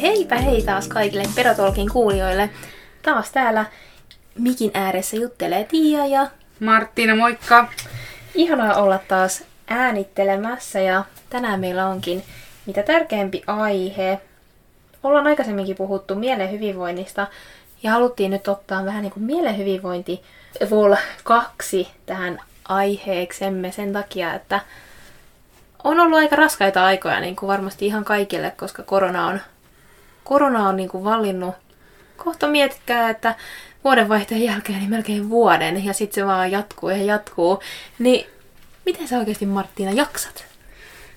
heipä hei taas kaikille Perotolkin kuulijoille. Taas täällä mikin ääressä juttelee Tiia ja Marttiina, moikka! ihanaa olla taas äänittelemässä ja tänään meillä onkin mitä tärkeämpi aihe. Ollaan aikaisemminkin puhuttu mielen hyvinvoinnista ja haluttiin nyt ottaa vähän niin kuin mielen hyvinvointi vol 2 tähän aiheeksemme sen takia, että on ollut aika raskaita aikoja niin kuin varmasti ihan kaikille, koska korona on, korona on niin kuin vallinnut. Kohta mietitkää, että vuodenvaihteen jälkeen niin melkein vuoden ja sitten se vaan jatkuu ja jatkuu. Niin miten sä oikeasti Marttiina jaksat?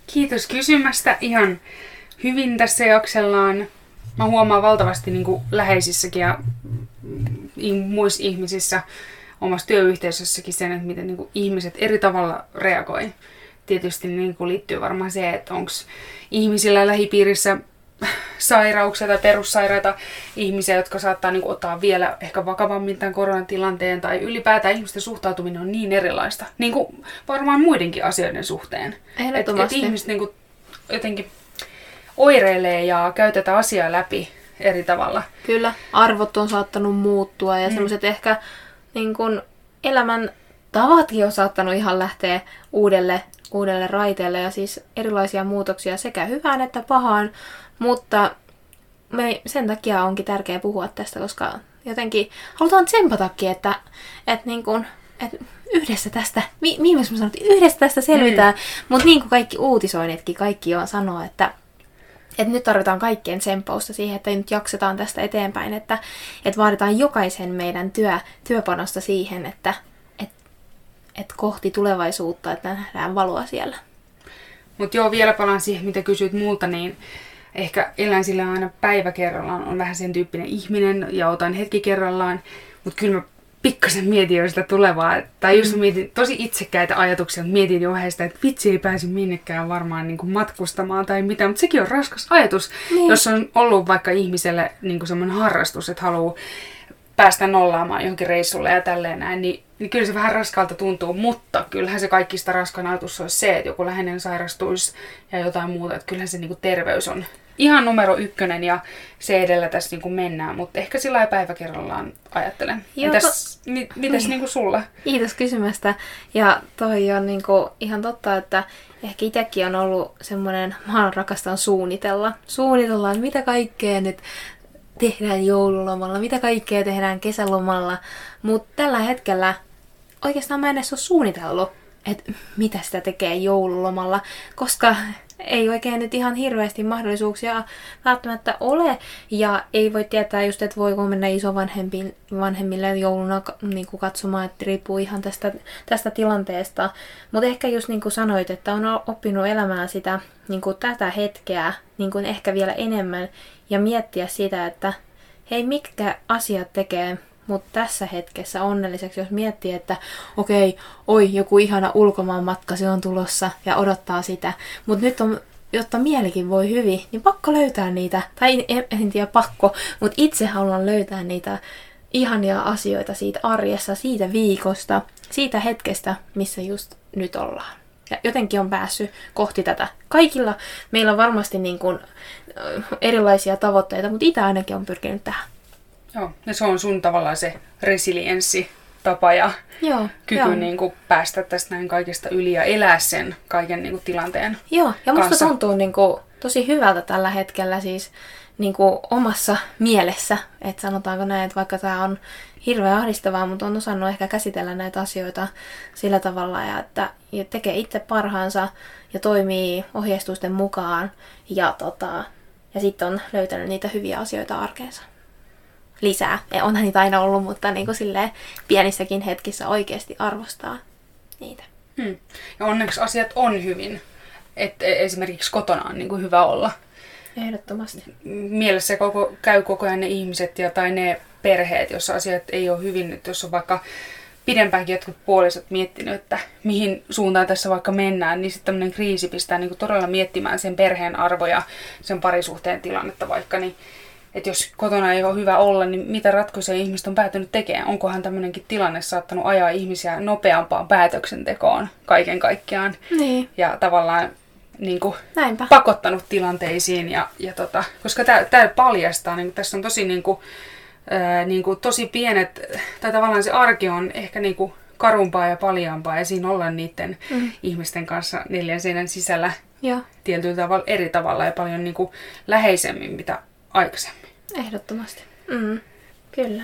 Kiitos kysymästä. Ihan hyvin tässä jaksellaan. Mä huomaan valtavasti niin kuin läheisissäkin ja muissa ihmisissä omassa työyhteisössäkin sen, että miten niin kuin ihmiset eri tavalla reagoi. Tietysti niin kuin liittyy varmaan se, että onko ihmisillä lähipiirissä sairauksia tai perussairaita ihmisiä, jotka saattaa niin kuin, ottaa vielä ehkä vakavammin tämän koronatilanteen tai ylipäätään ihmisten suhtautuminen on niin erilaista. Niin kuin varmaan muidenkin asioiden suhteen. Että et ihmiset niin kuin, jotenkin oireilee ja käytetään asiaa läpi eri tavalla. Kyllä, arvot on saattanut muuttua ja mm. semmoiset ehkä niin kuin, elämän tavatkin on saattanut ihan lähteä uudelle, uudelle raiteelle ja siis erilaisia muutoksia sekä hyvään että pahaan, mutta me, sen takia onkin tärkeää puhua tästä, koska jotenkin halutaan tsempatakin, että, että, niin kuin, että yhdessä tästä, mi, viimeksi mä sanoin, että yhdessä tästä selvitään, mm. mutta niin kuin kaikki uutisoinnitkin, kaikki on sanoa, että, että nyt tarvitaan kaikkien tsempausta siihen, että nyt jaksetaan tästä eteenpäin, että, että vaaditaan jokaisen meidän työ, työpanosta siihen, että, että, että kohti tulevaisuutta, että nähdään valoa siellä. Mutta joo, vielä palaan siihen, mitä kysyit multa, niin ehkä elän sillä aina päivä kerrallaan, on vähän sen tyyppinen ihminen ja otan hetki kerrallaan, mutta kyllä mä pikkasen mietin jo sitä tulevaa. Tai just mm. mietin tosi itsekkäitä ajatuksia, mutta mietin jo sitä, että vitsi ei pääse minnekään varmaan niin kuin matkustamaan tai mitä, mutta sekin on raskas ajatus, niin. jos on ollut vaikka ihmiselle niin semmoinen harrastus, että haluaa päästä nollaamaan johonkin reissulle ja tälleen näin, niin, niin kyllä se vähän raskalta tuntuu, mutta kyllähän se kaikista raskan ajatus olisi se, että joku läheinen sairastuisi ja jotain muuta, että kyllähän se niin kuin terveys on ihan numero ykkönen ja se edellä tässä niin kuin mennään, mutta ehkä sillä päivä kerrallaan ajattelen. Joo, Entäs, to... mi, mitäs niin. niin kuin sulla? Kiitos kysymästä. Ja toi on niin kuin ihan totta, että ehkä itsekin on ollut semmoinen, mä rakastan suunnitella. Suunnitellaan, mitä kaikkea nyt tehdään joululomalla, mitä kaikkea tehdään kesälomalla. Mutta tällä hetkellä oikeastaan mä en edes ole suunnitellut, että mitä sitä tekee joululomalla, koska ei oikein nyt ihan hirveästi mahdollisuuksia välttämättä ole. Ja ei voi tietää just, että voiko mennä isovanhemmille jouluna niin kuin katsomaan, että riippuu ihan tästä, tästä tilanteesta. Mutta ehkä just niin kuin sanoit, että on oppinut elämään sitä niin kuin tätä hetkeä niin kuin ehkä vielä enemmän ja miettiä sitä, että hei, mitkä asiat tekee mutta tässä hetkessä onnelliseksi, jos miettii, että okei, okay, oi, joku ihana ulkomaanmatka, se on tulossa ja odottaa sitä. Mutta nyt on, jotta mielikin voi hyvin, niin pakko löytää niitä, tai en, en tiedä pakko, mutta itse haluan löytää niitä ihania asioita siitä arjessa, siitä viikosta, siitä hetkestä, missä just nyt ollaan. Ja jotenkin on päässyt kohti tätä. Kaikilla meillä on varmasti niin kuin, erilaisia tavoitteita, mutta itse ainakin on pyrkinyt tähän. Joo, ja se on sun tavallaan se resilienssi tapa ja joo, kyky joo. Niin kuin päästä tästä näin kaikesta yli ja elää sen kaiken niin kuin tilanteen Joo, ja musta kanssa. tuntuu niin kuin, tosi hyvältä tällä hetkellä siis niin kuin omassa mielessä, että sanotaanko näin, että vaikka tämä on hirveän ahdistavaa, mutta on osannut ehkä käsitellä näitä asioita sillä tavalla, ja että ja tekee itse parhaansa ja toimii ohjeistusten mukaan ja, tota, ja sitten on löytänyt niitä hyviä asioita arkeensa lisää. Ja onhan niitä aina ollut, mutta niin kuin silleen pienissäkin hetkissä oikeasti arvostaa niitä. Hmm. Ja onneksi asiat on hyvin. Että esimerkiksi kotona on niin kuin hyvä olla. Ehdottomasti. Mielessä koko, käy koko ajan ne ihmiset ja, tai ne perheet, jossa asiat ei ole hyvin. Että jos on vaikka pidempäänkin jotkut puolisot miettinyt, että mihin suuntaan tässä vaikka mennään, niin sitten tämmöinen kriisi pistää niin kuin todella miettimään sen perheen arvoja, sen parisuhteen tilannetta vaikka, niin että jos kotona ei ole hyvä olla, niin mitä ratkaisuja ihmiset on päätynyt tekemään? Onkohan tämmöinenkin tilanne saattanut ajaa ihmisiä nopeampaan päätöksentekoon kaiken kaikkiaan? Niin. Ja tavallaan niin kuin Näinpä. pakottanut tilanteisiin. Ja, ja tota, koska tämä paljastaa, niin tässä on tosi, niin kuin, ää, niin kuin, tosi pienet, tai tavallaan se arki on ehkä niin kuin karumpaa ja paljaampaa ja siinä ollaan niiden mm. ihmisten kanssa neljän seinän sisällä Joo, tietyllä tavalla eri tavalla ja paljon niin kuin läheisemmin mitä aikaisemmin. Ehdottomasti. Mm. Kyllä.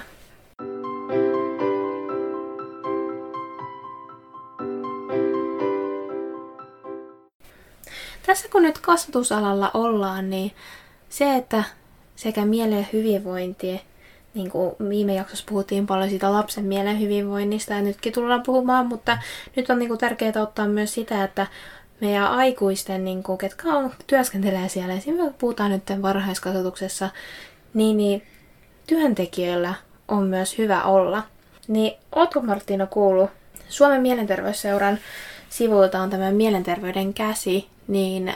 Tässä kun nyt kasvatusalalla ollaan, niin se, että sekä mielen hyvinvointi, niin kuin viime jaksossa puhuttiin paljon siitä lapsen mielen hyvinvoinnista ja nytkin tullaan puhumaan, mutta nyt on niin kuin tärkeää ottaa myös sitä, että meidän aikuisten, niin kuin, ketkä on, työskentelee siellä, esimerkiksi puhutaan nyt varhaiskasvatuksessa, niin, niin työntekijöillä on myös hyvä olla. Niin ootko Marttiina kuullut, Suomen mielenterveysseuran sivuilta on tämä mielenterveyden käsi, niin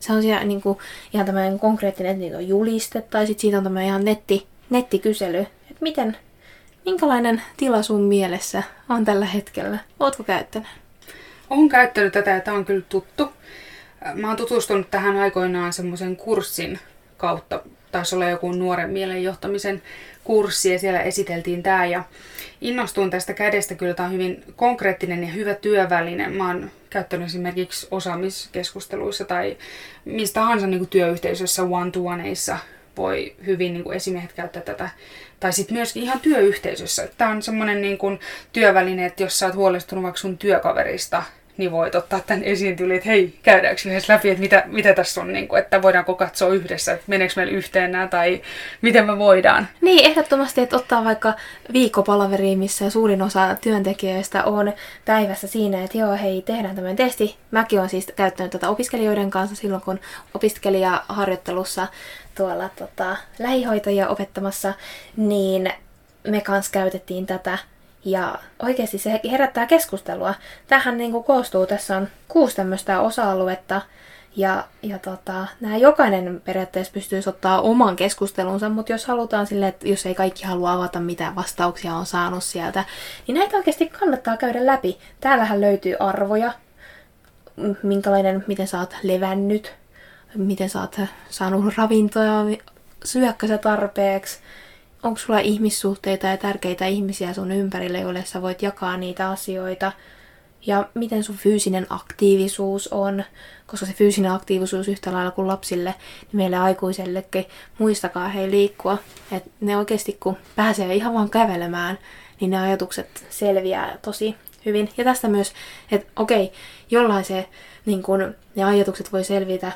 se on siellä niin kuin, ihan tämmöinen konkreettinen, että niitä on juliste, tai sitten siitä on tämmöinen ihan netti, nettikysely, että miten, minkälainen tila sun mielessä on tällä hetkellä? Ootko käyttänyt? Olen käyttänyt tätä ja tämä on kyllä tuttu. Mä oon tutustunut tähän aikoinaan semmoisen kurssin kautta. Taisi olla joku nuoren mielenjohtamisen kurssi ja siellä esiteltiin tämä. Ja innostuin tästä kädestä. Kyllä tämä on hyvin konkreettinen ja hyvä työväline. Mä oon käyttänyt esimerkiksi osaamiskeskusteluissa tai mistä tahansa niin työyhteisössä, one-to-oneissa voi hyvin niin kuin esimiehet käyttää tätä. Tai sitten myös ihan työyhteisössä. Tämä on semmoinen niin työväline, että jos sä oot huolestunut vaikka sun työkaverista, niin voit ottaa tämän esiin tyyliin, että hei, käydäänkö yhdessä läpi, että mitä, mitä tässä on, niin kuin, että voidaanko katsoa yhdessä, että meneekö meillä yhteen nämä tai miten me voidaan. Niin, ehdottomasti, että ottaa vaikka viikkopalaveriin, missä suurin osa työntekijöistä on päivässä siinä, että joo, hei, tehdään tämmöinen testi. Mäkin olen siis käyttänyt tätä opiskelijoiden kanssa silloin, kun opiskelijaharjoittelussa tuolla tota, lähihoitajia opettamassa, niin me kanssa käytettiin tätä ja oikeasti se herättää keskustelua. Tähän niin kuin koostuu, tässä on kuusi tämmöistä osa-aluetta, ja, ja tota, nämä jokainen periaatteessa pystyisi ottaa oman keskustelunsa, mutta jos halutaan sille, että jos ei kaikki halua avata, mitä vastauksia on saanut sieltä, niin näitä oikeasti kannattaa käydä läpi. Täällähän löytyy arvoja, minkälainen, miten sä oot levännyt, miten sä oot saanut ravintoa, syökkö sä tarpeeksi, onko sulla ihmissuhteita ja tärkeitä ihmisiä sun ympärille, joille sä voit jakaa niitä asioita. Ja miten sun fyysinen aktiivisuus on, koska se fyysinen aktiivisuus yhtä lailla kuin lapsille, niin meille aikuisellekin, muistakaa hei liikkua. Että ne oikeasti kun pääsee ihan vaan kävelemään, niin ne ajatukset selviää tosi hyvin. Ja tästä myös, että okei, jollain se, niin kun, ne ajatukset voi selvitä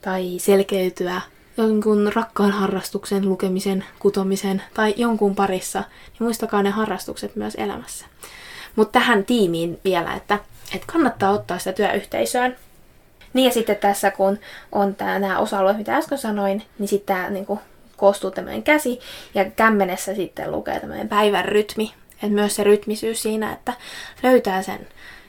tai selkeytyä jonkun rakkaan harrastuksen, lukemisen, kutomisen tai jonkun parissa, niin muistakaa ne harrastukset myös elämässä. Mutta tähän tiimiin vielä, että, että kannattaa ottaa sitä työyhteisöön. Niin ja sitten tässä kun on nämä osa-alueet, mitä äsken sanoin, niin sitten tämä niin koostuu tämmöinen käsi ja kämmenessä sitten lukee tämmöinen päivän rytmi. Että myös se rytmisyys siinä, että löytää sen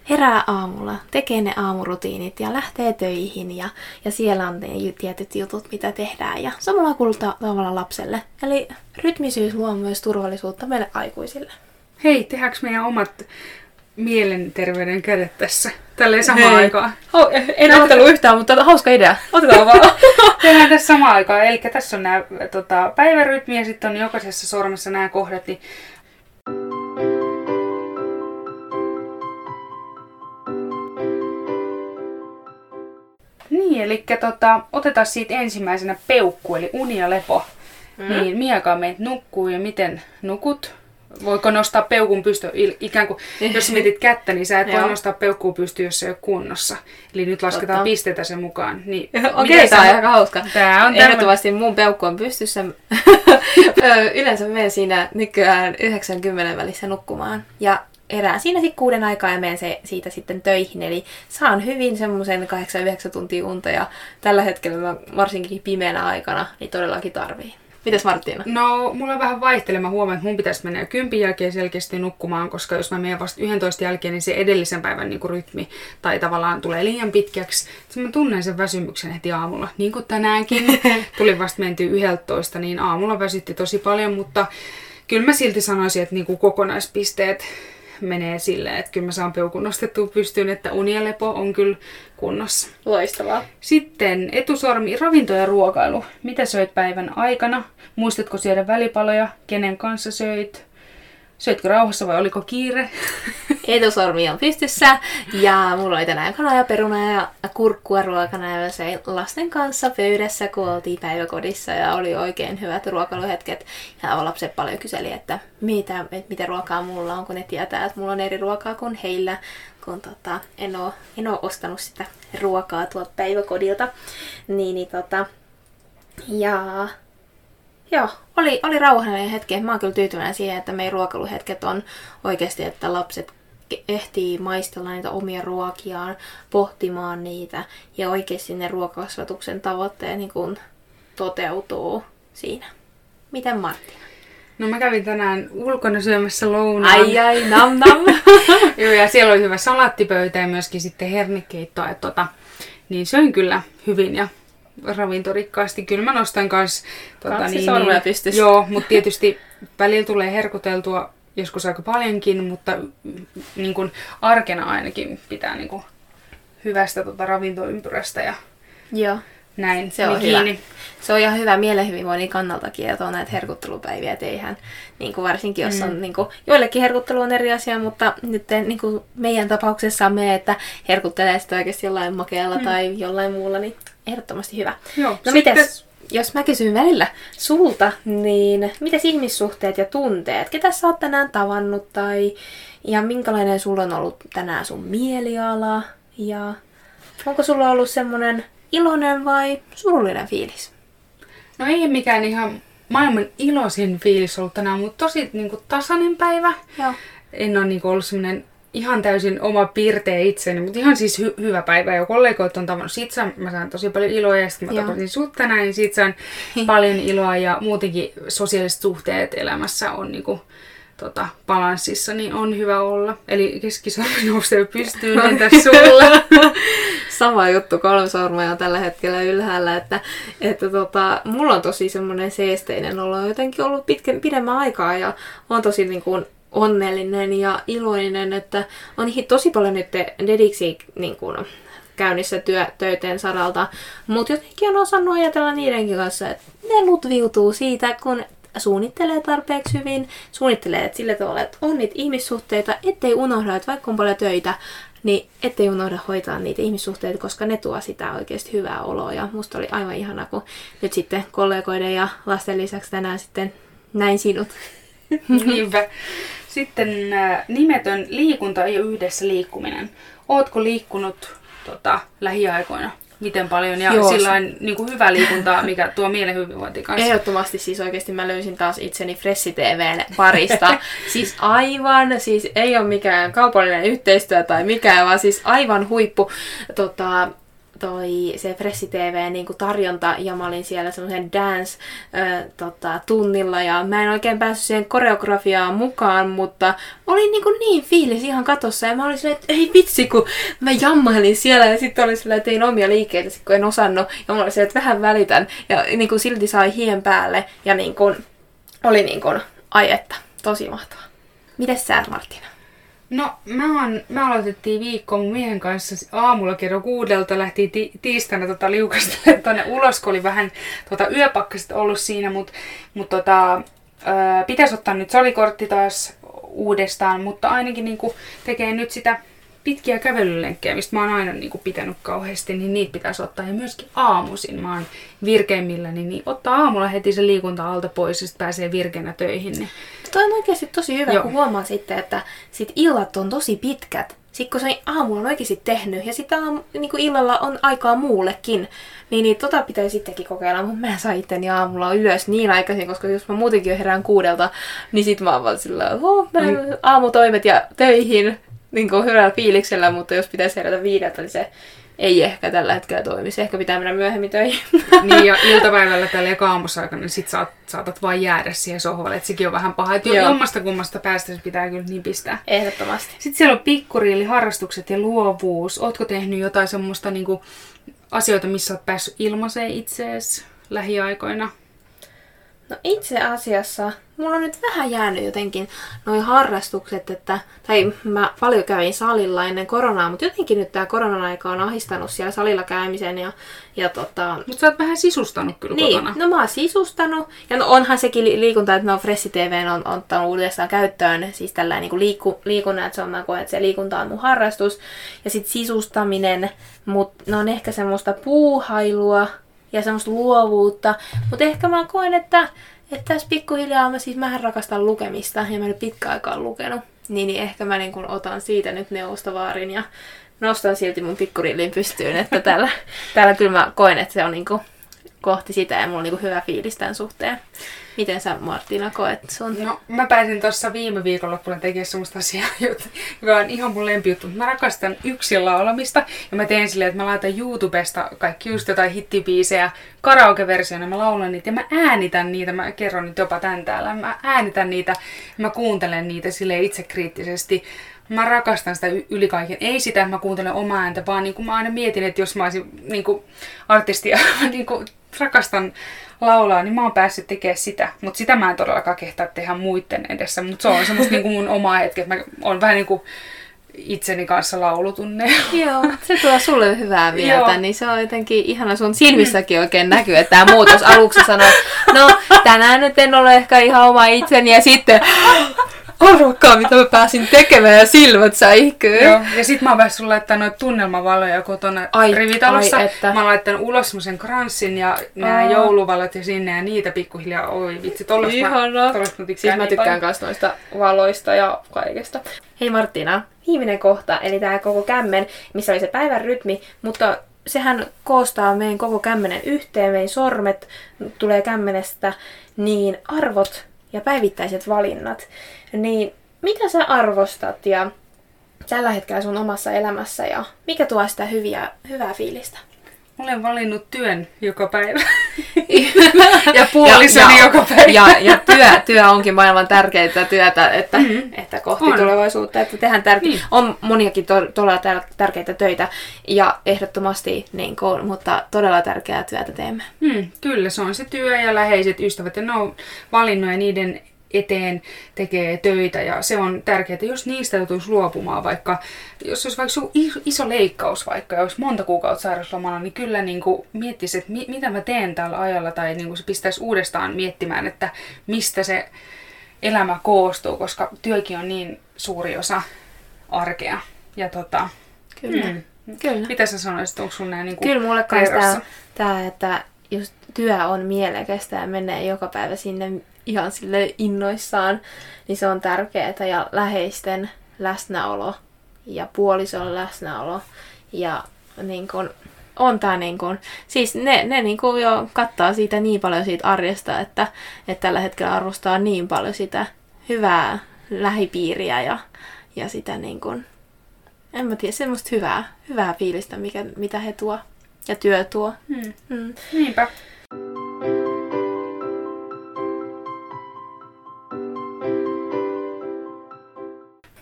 herää aamulla, tekee ne aamurutiinit ja lähtee töihin ja, ja siellä on ne tietyt jutut, mitä tehdään ja samalla kuuluu tavalla lapselle. Eli rytmisyys luo myös turvallisuutta meille aikuisille. Hei, tehdäänkö meidän omat mielenterveyden kädet tässä tälleen samaan Hei. aikaan? Oh, en ajatellut yhtään, mutta hauska idea. Otetaan vaan. Tehdään tässä samaan aikaan. Eli tässä on nämä tota, päivärytmi ja sitten on jokaisessa sormessa nämä kohdat. Niin Niin, eli tota, otetaan siitä ensimmäisenä peukku, eli uni ja lepo. Mm. Niin, Miaka meitä nukkuu ja miten nukut? Voiko nostaa peukun pysty, ikään kuin, jos mietit kättä, niin sä et voi nostaa peukkuu pysty, jos se ei ole kunnossa. Eli nyt lasketaan Totta. pisteitä sen mukaan. Niin, Okei, okay, tämä on aika hauska. Tää on Ehdottomasti mun peukku on pystyssä. Yleensä menen siinä nykyään 90 välissä nukkumaan. Ja erään siinä sitten kuuden aikaa ja menen se, siitä sitten töihin. Eli saan hyvin semmoisen 8-9 tuntia unta ja tällä hetkellä mä varsinkin pimeänä aikana niin todellakin tarvii. Mitäs Marttiina? No, mulla on vähän vaihtelema. Mä huomaan, että mun pitäisi mennä jo kympin jälkeen selkeästi nukkumaan, koska jos mä menen vasta 11 jälkeen, niin se edellisen päivän niin kuin rytmi tai tavallaan tulee liian pitkäksi. Sitten mä tunnen sen väsymyksen heti aamulla. Niin kuin tänäänkin. Tuli vasta menty 11, niin aamulla väsytti tosi paljon, mutta kyllä mä silti sanoisin, että niin kuin kokonaispisteet menee silleen, että kyllä mä saan peukun nostettua pystyyn, että uni ja lepo on kyllä kunnossa. Loistavaa. Sitten etusormi, ravinto ja ruokailu. Mitä söit päivän aikana? Muistatko syödä välipaloja? Kenen kanssa söit? Söitkö rauhassa vai oliko kiire? Etusormi on pystyssä ja mulla oli tänään kanaa peruna ja kurkkua ruokana ja se lasten kanssa pöydässä, kun oltiin päiväkodissa ja oli oikein hyvät ruokailuhetket. Ja lapset paljon kyseli, että mitä, että mitä ruokaa mulla on, kun ne tietää, että mulla on eri ruokaa kuin heillä, kun tota, en, oo, en oo ostanut sitä ruokaa tuolta päiväkodilta. Niin, niin tota, ja Joo, oli, oli rauhallinen hetki. Mä oon kyllä tyytyväinen siihen, että meidän ruokailuhetket on oikeasti, että lapset ehtii maistella niitä omia ruokiaan, pohtimaan niitä ja oikeasti ne ruokakasvatuksen tavoitteet niin kun toteutuu siinä. Miten Martina? No mä kävin tänään ulkona syömässä lounaan. Ai ai, nam nam. Joo, ja siellä oli hyvä salaattipöytä ja myöskin sitten hernikeittoa. Että tota, niin söin kyllä hyvin ja ravintorikkaasti. Kyllä mä nostan kans... Tota, niin, niin. Joo, mutta tietysti välillä tulee herkuteltua joskus aika paljonkin, mutta niin kun arkena ainakin pitää niin kun hyvästä tota ravintoympyrästä ja Joo. Näin se on kiinni. Hyvä. Se on ihan hyvä mielenhyvinvoinnin kannaltakin, että on näitä herkuttelupäiviä, että eihän, niin kuin varsinkin jos on, mm. niin kuin, joillekin herkuttelu on eri asia, mutta nyt niin kuin meidän tapauksessa on me, että herkuttelee sitä oikeasti jollain makealla mm. tai jollain muulla, niin ehdottomasti hyvä. Joo, no sitten... mites, jos mä kysyn välillä sulta, niin mitäs ihmissuhteet ja tunteet? Ketä sä oot tänään tavannut tai ja minkälainen sulla on ollut tänään sun mieliala? Ja onko sulla ollut semmonen iloinen vai surullinen fiilis? No ei mikään ihan maailman iloisin fiilis ollut tänään, mutta tosi niin kuin, tasainen päivä. Joo. En ole niin kuin, ollut semmoinen ihan täysin oma piirte itseni, mutta ihan siis hy- hyvä päivä. Ja kollegoit on tavannut. Siitä saan, mä saan tosi paljon iloa ja sitten mä tapasin sut tänään, niin siitä saan paljon iloa. Ja muutenkin sosiaaliset suhteet elämässä on niinku, tota, balanssissa, niin on hyvä olla. Eli keskisormi nousee pystyyn, entä sulla? Sama juttu, kolme sormea on tällä hetkellä ylhäällä, että, että tota, mulla on tosi semmoinen seesteinen olo jotenkin ollut pitkän, pidemmän aikaa ja on tosi niin kuin, onnellinen ja iloinen, että on tosi paljon nyt dediksi niin kuin, käynnissä työ, töiden saralta, mutta jotenkin on osannut ajatella niidenkin kanssa, että ne lutviutuu siitä, kun suunnittelee tarpeeksi hyvin, suunnittelee että sillä tavalla, että on niitä ihmissuhteita, ettei unohda, että vaikka on paljon töitä, niin ettei unohda hoitaa niitä ihmissuhteita, koska ne tuo sitä oikeasti hyvää oloa. Ja musta oli aivan ihana, kun nyt sitten kollegoiden ja lasten lisäksi tänään sitten näin sinut. Niinpä. Sitten äh, nimetön liikunta ja yhdessä liikkuminen. Ootko liikkunut tota, lähiaikoina? Miten paljon? Ja Joo. sillain niin kuin hyvä liikuntaa, mikä tuo mielen hyvinvointi kanssa. Ehdottomasti siis oikeasti mä löysin taas itseni Fressi TVn parista. siis aivan, siis ei ole mikään kaupallinen yhteistyö tai mikään, vaan siis aivan huippu tota, toi se Fressi TV niin tarjonta ja mä olin siellä semmoisen dance ö, tota, tunnilla ja mä en oikein päässyt siihen koreografiaan mukaan, mutta olin niin, niin fiilis ihan katossa ja mä olin silleen, että ei vitsi, kun mä jammailin siellä ja sitten olin silleen, että tein omia liikkeitä, kun en osannut ja mä olin silleen, että vähän välitän ja niin kuin silti sai hien päälle ja niin kuin, oli niin kuin, ai että, tosi mahtavaa. Mites sä, Martina? No, mä, on, me aloitettiin viikko mun miehen kanssa aamulla kerro kuudelta, lähti ti- tiistaina tota, liukastelemaan tonne ulos, kun oli vähän tota, yöpakkaset ollut siinä, mutta mut, tota, pitäisi ottaa nyt salikortti taas uudestaan, mutta ainakin niinku, tekee nyt sitä pitkiä kävelylenkkejä, mistä mä oon aina niin kuin, pitänyt kauheasti, niin niitä pitäisi ottaa. Ja myöskin aamuisin mä oon virkeimmillä, niin, niin ottaa aamulla heti se liikunta alta pois ja sitten pääsee virkeänä töihin. Niin. Toi on oikeasti tosi hyvä, Joo. kun huomaa sitten, että sit illat on tosi pitkät. Sitten kun se aamulla on oikeasti tehnyt ja sitten niin illalla on aikaa muullekin, niin, niin tota pitäisi sittenkin kokeilla, mutta mä en saa itteni aamulla ylös niin aikaisin, koska jos mä muutenkin herään kuudelta, niin sit mä oon vaan sillä oh, mä mm. aamutoimet ja töihin, niin kuin hyvällä fiiliksellä, mutta jos pitäisi herätä viideltä, niin se ei ehkä tällä hetkellä toimisi. Ehkä pitää mennä myöhemmin töihin. Niin, ja iltapäivällä tällä kaamosaikana, niin sit saat, saatat vain jäädä siihen sohvalle, että sekin on vähän paha. Että jommasta kummasta päästä se pitää kyllä niin pistää. Ehdottomasti. Sitten siellä on pikkuriili, harrastukset ja luovuus. Ootko tehnyt jotain semmoista niinku, asioita, missä oot päässyt ilmaiseen itseesi lähiaikoina? No itse asiassa mulla on nyt vähän jäänyt jotenkin noin harrastukset, että, tai mä paljon kävin salilla ennen koronaa, mutta jotenkin nyt tää koronan aika on ahistanut siellä salilla käymisen ja, ja tota... Mutta sä oot vähän sisustanut kyllä niin, kotona. no mä oon sisustanut, ja no onhan sekin li- liikunta, että no Fresh TV on, on ottanut uudestaan käyttöön, siis tällainen niin liikku, liikunnan, että se on, mä koen, että se liikunta on mun harrastus, ja sitten sisustaminen, mutta ne on ehkä semmoista puuhailua, ja semmoista luovuutta, mutta ehkä mä koen, että että tässä pikkuhiljaa mä siis mähän rakastan lukemista ja mä en pitkä aikaa lukenut. Niin, niin ehkä mä niin kun otan siitä nyt neuvostovaarin ja nostan silti mun pikkurillin pystyyn, että täällä, täällä kyllä mä koen, että se on niin kohti sitä ja mulla on niin hyvä fiilis tämän suhteen. Miten sä Martina koet sun? No mä pääsin tuossa viime viikonloppuna tekemään semmoista asiaa, joka on ihan mun lempijuttu. Mä rakastan yksin laulamista ja mä teen silleen, että mä laitan YouTubesta kaikki just jotain hittibiisejä karaoke-versiona, mä laulan niitä ja mä äänitän niitä, mä kerron nyt jopa tän täällä, mä äänitän niitä mä kuuntelen niitä sille itsekriittisesti mä rakastan sitä yli kaiken. Ei sitä, että mä kuuntelen omaa ääntä, vaan niin kuin mä aina mietin, että jos mä olisin niin kuin artisti ja niin kuin rakastan laulaa, niin mä oon päässyt tekemään sitä. Mutta sitä mä en todellakaan kehtaa tehdä muiden edessä. Mutta se on semmoista niinku mun omaa hetki, että mä oon vähän niinku itseni kanssa laulutunne. Joo, se tuo sulle hyvää mieltä, niin se on jotenkin ihana sun silmissäkin oikein näkyy, että tämä muutos aluksi sanoi, no tänään nyt en ole ehkä ihan oma itseni ja sitten arvokkaa, mitä mä pääsin tekemään ja silmät säihkyy. Joo, ja sit mä oon päässyt laittaa noita tunnelmavaloja kotona ai, rivitalossa. Ai, että... Mä oon laittanut ulos semmosen kranssin ja nämä jouluvalot ja sinne ja niitä pikkuhiljaa. Oi vitsi, tollasta Ihana. Mä, mä siis mä tykkään myös noista valoista ja kaikesta. Hei Martina, viimeinen kohta, eli tämä koko kämmen, missä oli se päivän rytmi, mutta sehän koostaa meidän koko kämmenen yhteen, meidän sormet tulee kämmenestä, niin arvot ja päivittäiset valinnat. Niin mitä sä arvostat ja tällä hetkellä sun omassa elämässä ja mikä tuo sitä hyviä, hyvää fiilistä? Olen valinnut työn joka päivä. ja puolisoni ja, joka päivä. Ja, ja työ, työ onkin maailman tärkeintä työtä, että, mm-hmm. että kohti on. tulevaisuutta. Että tehdään tärke- niin. On moniakin to- todella tärkeitä töitä ja ehdottomasti, niin kuin, mutta todella tärkeää työtä teemme. Mm, kyllä, se on se työ ja läheiset ystävät ja ne on valinnut ja niiden eteen tekee töitä ja se on tärkeää, jos niistä joutuisi luopumaan, vaikka jos olisi vaikka iso leikkaus vaikka ja olisi monta kuukautta sairauslomalla, niin kyllä niin kuin miettisi, että mi- mitä mä teen tällä ajalla tai niin kuin se pistäisi uudestaan miettimään, että mistä se elämä koostuu, koska työkin on niin suuri osa arkea. Ja tota, kyllä. Mm, Kyllä. Mitä sä sanoisit, onko sun näin niin Kyllä mulle tämä, tämä, että just työ on mielekästä ja menee joka päivä sinne ihan sille innoissaan, niin se on tärkeää ja läheisten läsnäolo ja puolison läsnäolo ja niin kun, on tää niin kun, siis ne, ne niin kun jo kattaa siitä niin paljon siitä arjesta, että, että tällä hetkellä arvostaa niin paljon sitä hyvää lähipiiriä ja, ja sitä niin kun, en mä tiedä, semmoista hyvää, hyvää fiilistä, mikä, mitä he tuo ja työ tuo. Hmm. Hmm. Niinpä.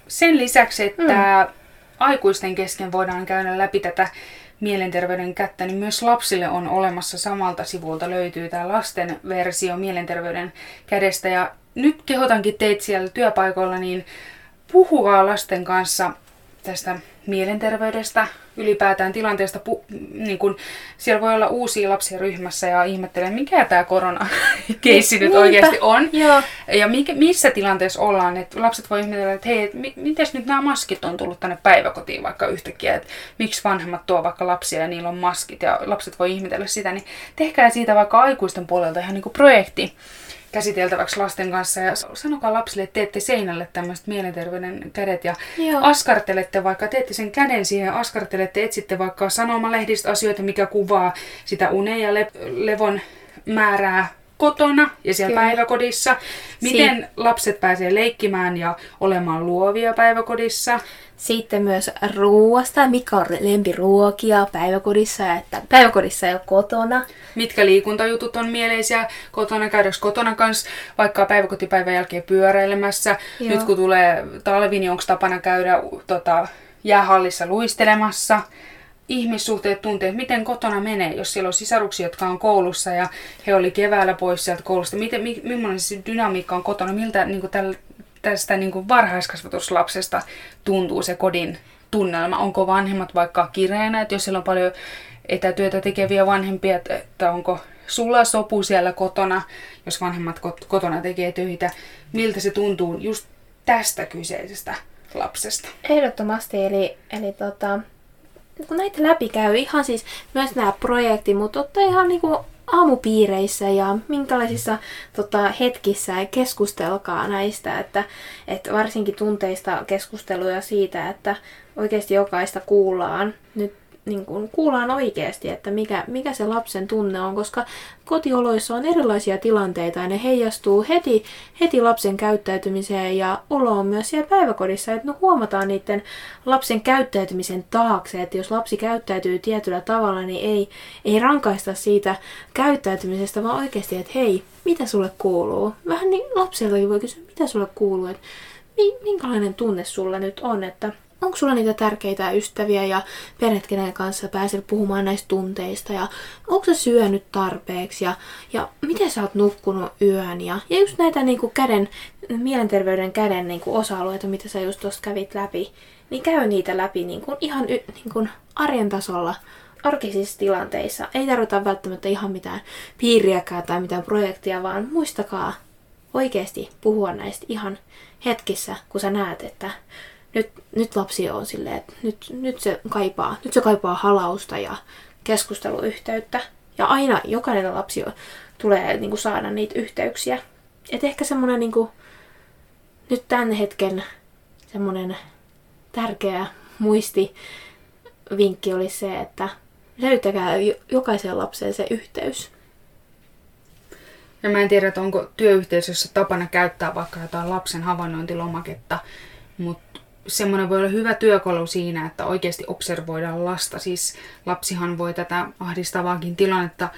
Sen lisäksi, että mm. aikuisten kesken voidaan käydä läpi tätä mielenterveyden kättä, niin myös lapsille on olemassa samalta sivulta löytyy tämä lasten versio mielenterveyden kädestä. Ja nyt kehotankin teitä siellä työpaikoilla, niin puhua lasten kanssa tästä mielenterveydestä, ylipäätään tilanteesta. Pu- niin kun siellä voi olla uusia lapsia ryhmässä ja ihmettelee, mikä tämä korona-keissi nyt oikeasti on. Joo. Ja mikä, missä tilanteessa ollaan. että lapset voi ihmetellä, että hei, mi- miten nyt nämä maskit on tullut tänne päiväkotiin vaikka yhtäkkiä. Että miksi vanhemmat tuo vaikka lapsia ja niillä on maskit ja lapset voi ihmetellä sitä. Niin tehkää siitä vaikka aikuisten puolelta ihan niin kuin projekti käsiteltäväksi lasten kanssa ja sanokaa lapsille, että teette seinälle tämmöiset mielenterveyden kädet ja Joo. askartelette vaikka, teette sen käden siihen, askartelette, etsitte vaikka sanomalehdistä asioita, mikä kuvaa sitä unen ja le- levon määrää kotona ja siellä Kyllä. päiväkodissa. Miten si- lapset pääsee leikkimään ja olemaan luovia päiväkodissa. Sitten myös ruoasta, mikä on lempiruokia päiväkodissa, että päiväkodissa ja kotona. Mitkä liikuntajutut on mieleisiä kotona, käydäänkö kotona kanssa vaikka päiväkotipäivän jälkeen pyöräilemässä. Joo. Nyt kun tulee talvi, niin onko tapana käydä tota, jäähallissa luistelemassa ihmissuhteet, tunteet, miten kotona menee, jos siellä on sisaruksia, jotka on koulussa ja he oli keväällä pois sieltä koulusta. Miten, mi, millainen se dynamiikka on kotona, miltä niin kuin täl, tästä niin kuin varhaiskasvatuslapsesta tuntuu se kodin tunnelma? Onko vanhemmat vaikka kireenä, että jos siellä on paljon etätyötä tekeviä vanhempia, että onko sulla sopu siellä kotona, jos vanhemmat kotona tekee töitä, miltä se tuntuu just tästä kyseisestä lapsesta? Ehdottomasti, eli, eli tota, kun näitä läpi käy, ihan siis myös nämä projektit, mutta ottaa ihan kuin aamupiireissä ja minkälaisissa tota, hetkissä keskustelkaa näistä, että, että varsinkin tunteista keskusteluja siitä, että oikeasti jokaista kuullaan. Nyt niin kuin kuullaan oikeasti, että mikä, mikä se lapsen tunne on, koska kotioloissa on erilaisia tilanteita ja ne heijastuu heti, heti lapsen käyttäytymiseen ja olo on myös siellä päiväkodissa, että me huomataan niiden lapsen käyttäytymisen taakse, että jos lapsi käyttäytyy tietyllä tavalla, niin ei, ei rankaista siitä käyttäytymisestä, vaan oikeasti, että hei, mitä sulle kuuluu? Vähän niin lapseltakin voi kysyä, mitä sulle kuuluu, että minkälainen tunne sulla nyt on, että onko sulla niitä tärkeitä ystäviä ja perheet, kenen kanssa pääset puhumaan näistä tunteista? Ja onko sä syönyt tarpeeksi? Ja, ja miten sä oot nukkunut yön? Ja, ja just näitä niin kuin käden, mielenterveyden käden niin kuin osa-alueita, mitä sä just tuosta kävit läpi, niin käy niitä läpi niin kuin ihan y, niin kuin arjen tasolla arkisissa tilanteissa. Ei tarvita välttämättä ihan mitään piiriäkään tai mitään projektia, vaan muistakaa oikeasti puhua näistä ihan hetkissä, kun sä näet, että nyt, nyt lapsi on silleen, että nyt, nyt, se kaipaa, nyt se kaipaa halausta ja keskusteluyhteyttä. Ja aina jokainen lapsi tulee niin kuin, saada niitä yhteyksiä. Et ehkä semmoinen niin kuin, nyt tämän hetken semmoinen tärkeä muisti vinkki oli se, että löytäkää jokaisen lapseen se yhteys. Ja mä en tiedä, että onko työyhteisössä tapana käyttää vaikka jotain lapsen havainnointilomaketta, mutta semmoinen voi olla hyvä työkalu siinä, että oikeasti observoidaan lasta. Siis lapsihan voi tätä ahdistavaakin tilannetta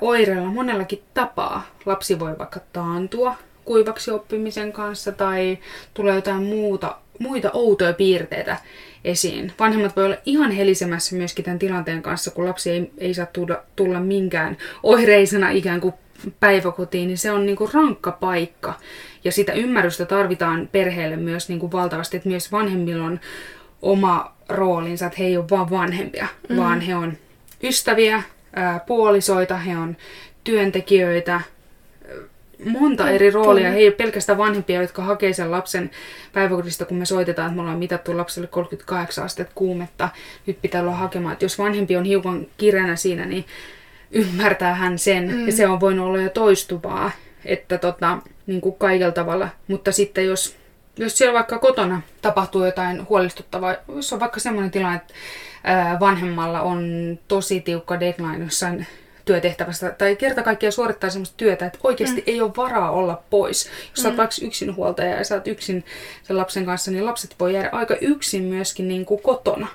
oireilla monellakin tapaa. Lapsi voi vaikka taantua kuivaksi oppimisen kanssa tai tulee jotain muuta, muita outoja piirteitä esiin. Vanhemmat voi olla ihan helisemässä myöskin tämän tilanteen kanssa, kun lapsi ei, ei saa tulla, tulla minkään oireisena ikään kuin päiväkotiin, niin se on niin kuin rankka paikka. Ja sitä ymmärrystä tarvitaan perheelle myös niin kuin valtavasti, että myös vanhemmilla on oma roolinsa, että he ei ole vain vanhempia, mm. vaan he on ystäviä, ää, puolisoita, he on työntekijöitä, monta eri roolia. He ei ole pelkästään vanhempia, jotka hakee sen lapsen päiväkodista, kun me soitetaan, että me ollaan mitattu lapselle 38 astetta kuumetta. Nyt pitää olla hakemaan. Että jos vanhempi on hiukan kireänä siinä, niin ymmärtää hän sen. Mm. Ja se on voinut olla jo toistuvaa, että tota, niin kuin kaikella tavalla. Mutta sitten jos, jos siellä vaikka kotona tapahtuu jotain huolestuttavaa, jos on vaikka semmoinen tilanne, että vanhemmalla on tosi tiukka deadline jossain työtehtävästä tai kerta kaikkiaan suorittaa sellaista työtä, että oikeasti mm. ei ole varaa olla pois. Jos mm. sä oot mm. vaikka yksinhuoltaja ja sä oot yksin sen lapsen kanssa, niin lapset voi jäädä aika yksin myöskin niin kuin kotona.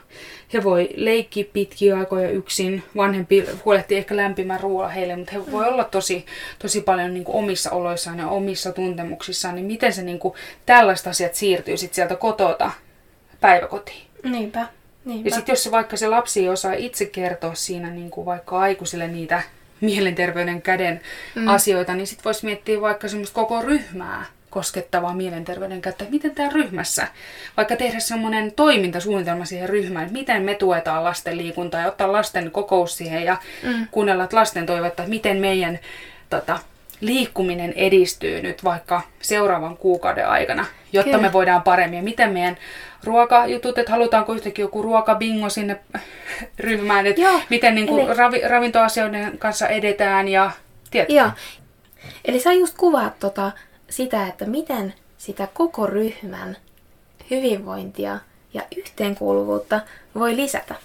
He voi leikkiä pitkiä aikoja yksin. Vanhempi huolehtii ehkä lämpimän ruoan heille, mutta he voi olla tosi, tosi paljon niin kuin omissa oloissaan ja omissa tuntemuksissaan. Niin miten se niin kuin, tällaista asiat siirtyy sit sieltä kotota päiväkotiin? Niinpä. Niinpä. Ja sitten jos se, vaikka se lapsi ei osaa itse kertoa siinä niin kuin vaikka aikuisille niitä mielenterveyden käden mm. asioita, niin sitten voisi miettiä vaikka semmoista koko ryhmää koskettavaa mielenterveyden käyttöä. Miten tämä ryhmässä, vaikka tehdä semmoinen toimintasuunnitelma siihen ryhmään, että miten me tuetaan lasten liikuntaa ja ottaa lasten kokous siihen ja mm. kuunnella lasten toivetta, että miten meidän tota, liikkuminen edistyy nyt vaikka seuraavan kuukauden aikana, jotta Kyllä. me voidaan paremmin. Ja miten meidän ruokajutut, että halutaanko yhtäkkiä joku ruokabingo sinne ryhmään, että Joo. miten niin kuin Eli... ravi, ravintoasioiden kanssa edetään ja tiedät. Joo. Eli sä just kuvaat tota, sitä, että miten sitä koko ryhmän hyvinvointia ja yhteenkuuluvuutta voi lisätä.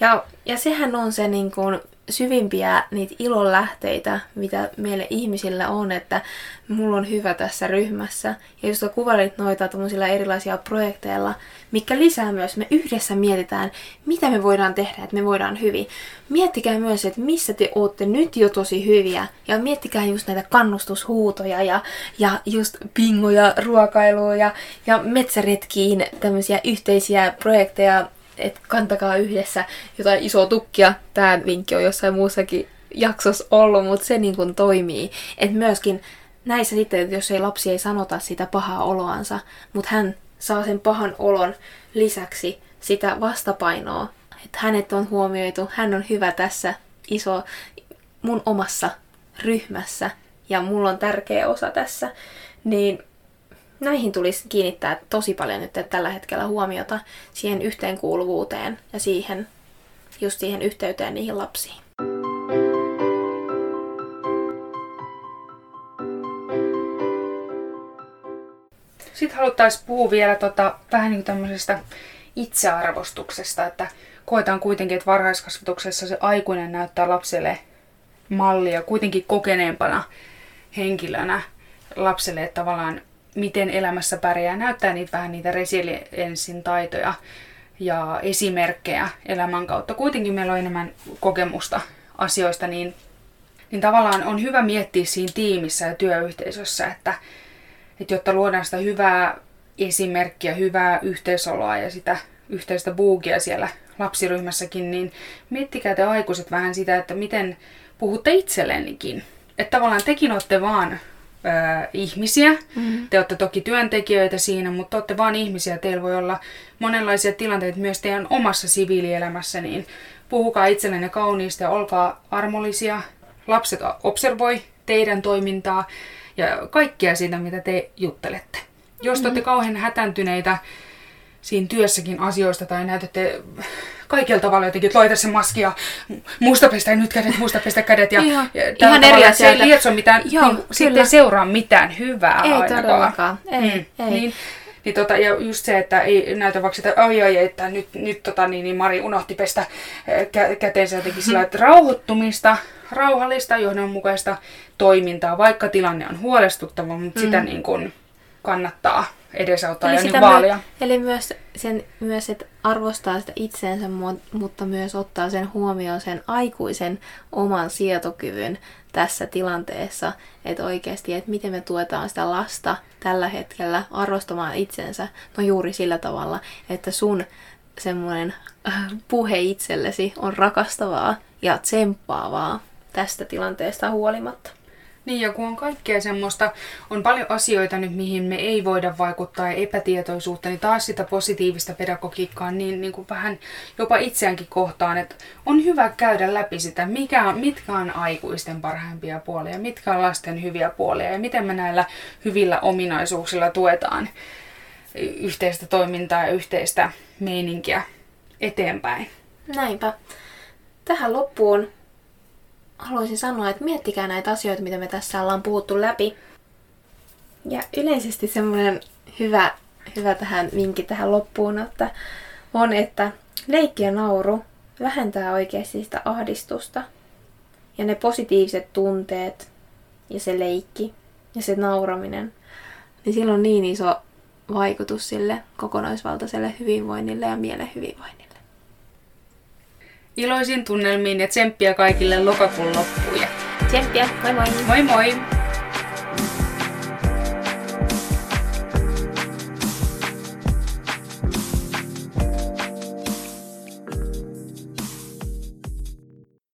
Ja, ja sehän on se niin kuin syvimpiä niitä ilon lähteitä, mitä meille ihmisillä on, että mulla on hyvä tässä ryhmässä. Ja jos kuvailit noita erilaisia projekteilla, mikä lisää myös, me yhdessä mietitään, mitä me voidaan tehdä, että me voidaan hyvin. Miettikää myös, että missä te olette nyt jo tosi hyviä. Ja miettikää just näitä kannustushuutoja ja, ja just pingoja, ruokailua ja, ja metsäretkiin tämmöisiä yhteisiä projekteja että kantakaa yhdessä jotain isoa tukkia. Tämä vinkki on jossain muussakin jaksossa ollut, mutta se niin kuin toimii. Että myöskin näissä sitten, että jos ei lapsi ei sanota sitä pahaa oloansa, mutta hän saa sen pahan olon lisäksi sitä vastapainoa, että hänet on huomioitu, hän on hyvä tässä iso mun omassa ryhmässä ja mulla on tärkeä osa tässä, niin näihin tulisi kiinnittää tosi paljon nyt tällä hetkellä huomiota siihen yhteenkuuluvuuteen ja siihen, just siihen yhteyteen niihin lapsiin. Sitten haluttaisiin puhua vielä tota, vähän niin tämmöisestä itsearvostuksesta, että koetaan kuitenkin, että varhaiskasvatuksessa se aikuinen näyttää lapselle mallia kuitenkin kokeneempana henkilönä lapselle, että tavallaan miten elämässä pärjää, näyttää niitä vähän niitä resilienssin taitoja ja esimerkkejä elämän kautta. Kuitenkin meillä on enemmän kokemusta asioista, niin, niin tavallaan on hyvä miettiä siinä tiimissä ja työyhteisössä, että, että jotta luodaan sitä hyvää esimerkkiä, hyvää yhteisoloa ja sitä yhteistä buugia siellä lapsiryhmässäkin, niin miettikää te aikuiset vähän sitä, että miten puhutte itsellenikin. Että tavallaan tekin olette vaan ö, ihmisiä. Mm-hmm. Te olette toki työntekijöitä siinä, mutta olette vaan ihmisiä. Teillä voi olla monenlaisia tilanteita myös teidän omassa siviilielämässä, niin puhukaa itsellenne kauniista ja olkaa armollisia. Lapset observoi teidän toimintaa ja kaikkea siitä, mitä te juttelette. Jos te olette mm-hmm. kauhean hätäntyneitä siinä työssäkin asioista tai näytätte kaikilla tavalla jotenkin, että laita se maski ja musta pestä nyt kädet, musta pestä kädet. Ja, ihan, ja ihan eri asia. Se ei lietso mitään, Joo, niin, sitten ei seuraa mitään hyvää Ei ainakaan. todellakaan, ei, mm. ei. Niin, niin tota, ja just se, että ei näytä vaikka sitä, oi oi, että nyt, nyt tota, niin, niin Mari unohti pestä eh, kä- käteensä jotenkin sillä, että rauhoittumista, rauhallista, johdonmukaista toimintaa, vaikka tilanne on huolestuttava, mutta mm. sitä niin kuin kannattaa edesauttaa eli ja niin vaalia. My, eli myös, sen, myös, että arvostaa sitä itseensä, mutta myös ottaa sen huomioon sen aikuisen oman sietokyvyn tässä tilanteessa, että oikeasti, että miten me tuetaan sitä lasta tällä hetkellä arvostamaan itsensä, no juuri sillä tavalla, että sun semmoinen äh, puhe itsellesi on rakastavaa ja tsemppaavaa tästä tilanteesta huolimatta. Niin, ja kun on kaikkea semmoista, on paljon asioita nyt, mihin me ei voida vaikuttaa ja epätietoisuutta, niin taas sitä positiivista pedagogiikkaa niin, niin kuin vähän jopa itseäänkin kohtaan, että on hyvä käydä läpi sitä, mikä, mitkä on aikuisten parhaimpia puolia, mitkä on lasten hyviä puolia ja miten me näillä hyvillä ominaisuuksilla tuetaan yhteistä toimintaa ja yhteistä meininkiä eteenpäin. Näinpä. Tähän loppuun haluaisin sanoa, että miettikää näitä asioita, mitä me tässä ollaan puhuttu läpi. Ja yleisesti semmoinen hyvä, hyvä tähän vinkki tähän loppuun, että on, että leikki ja nauru vähentää oikeasti sitä ahdistusta. Ja ne positiiviset tunteet ja se leikki ja se nauraminen, niin sillä on niin iso vaikutus sille kokonaisvaltaiselle hyvinvoinnille ja mielen hyvinvoinnille. Iloisin tunnelmiin ja tsemppiä kaikille lokakuun loppuun. Tsemppiä, moi moi! Moi moi!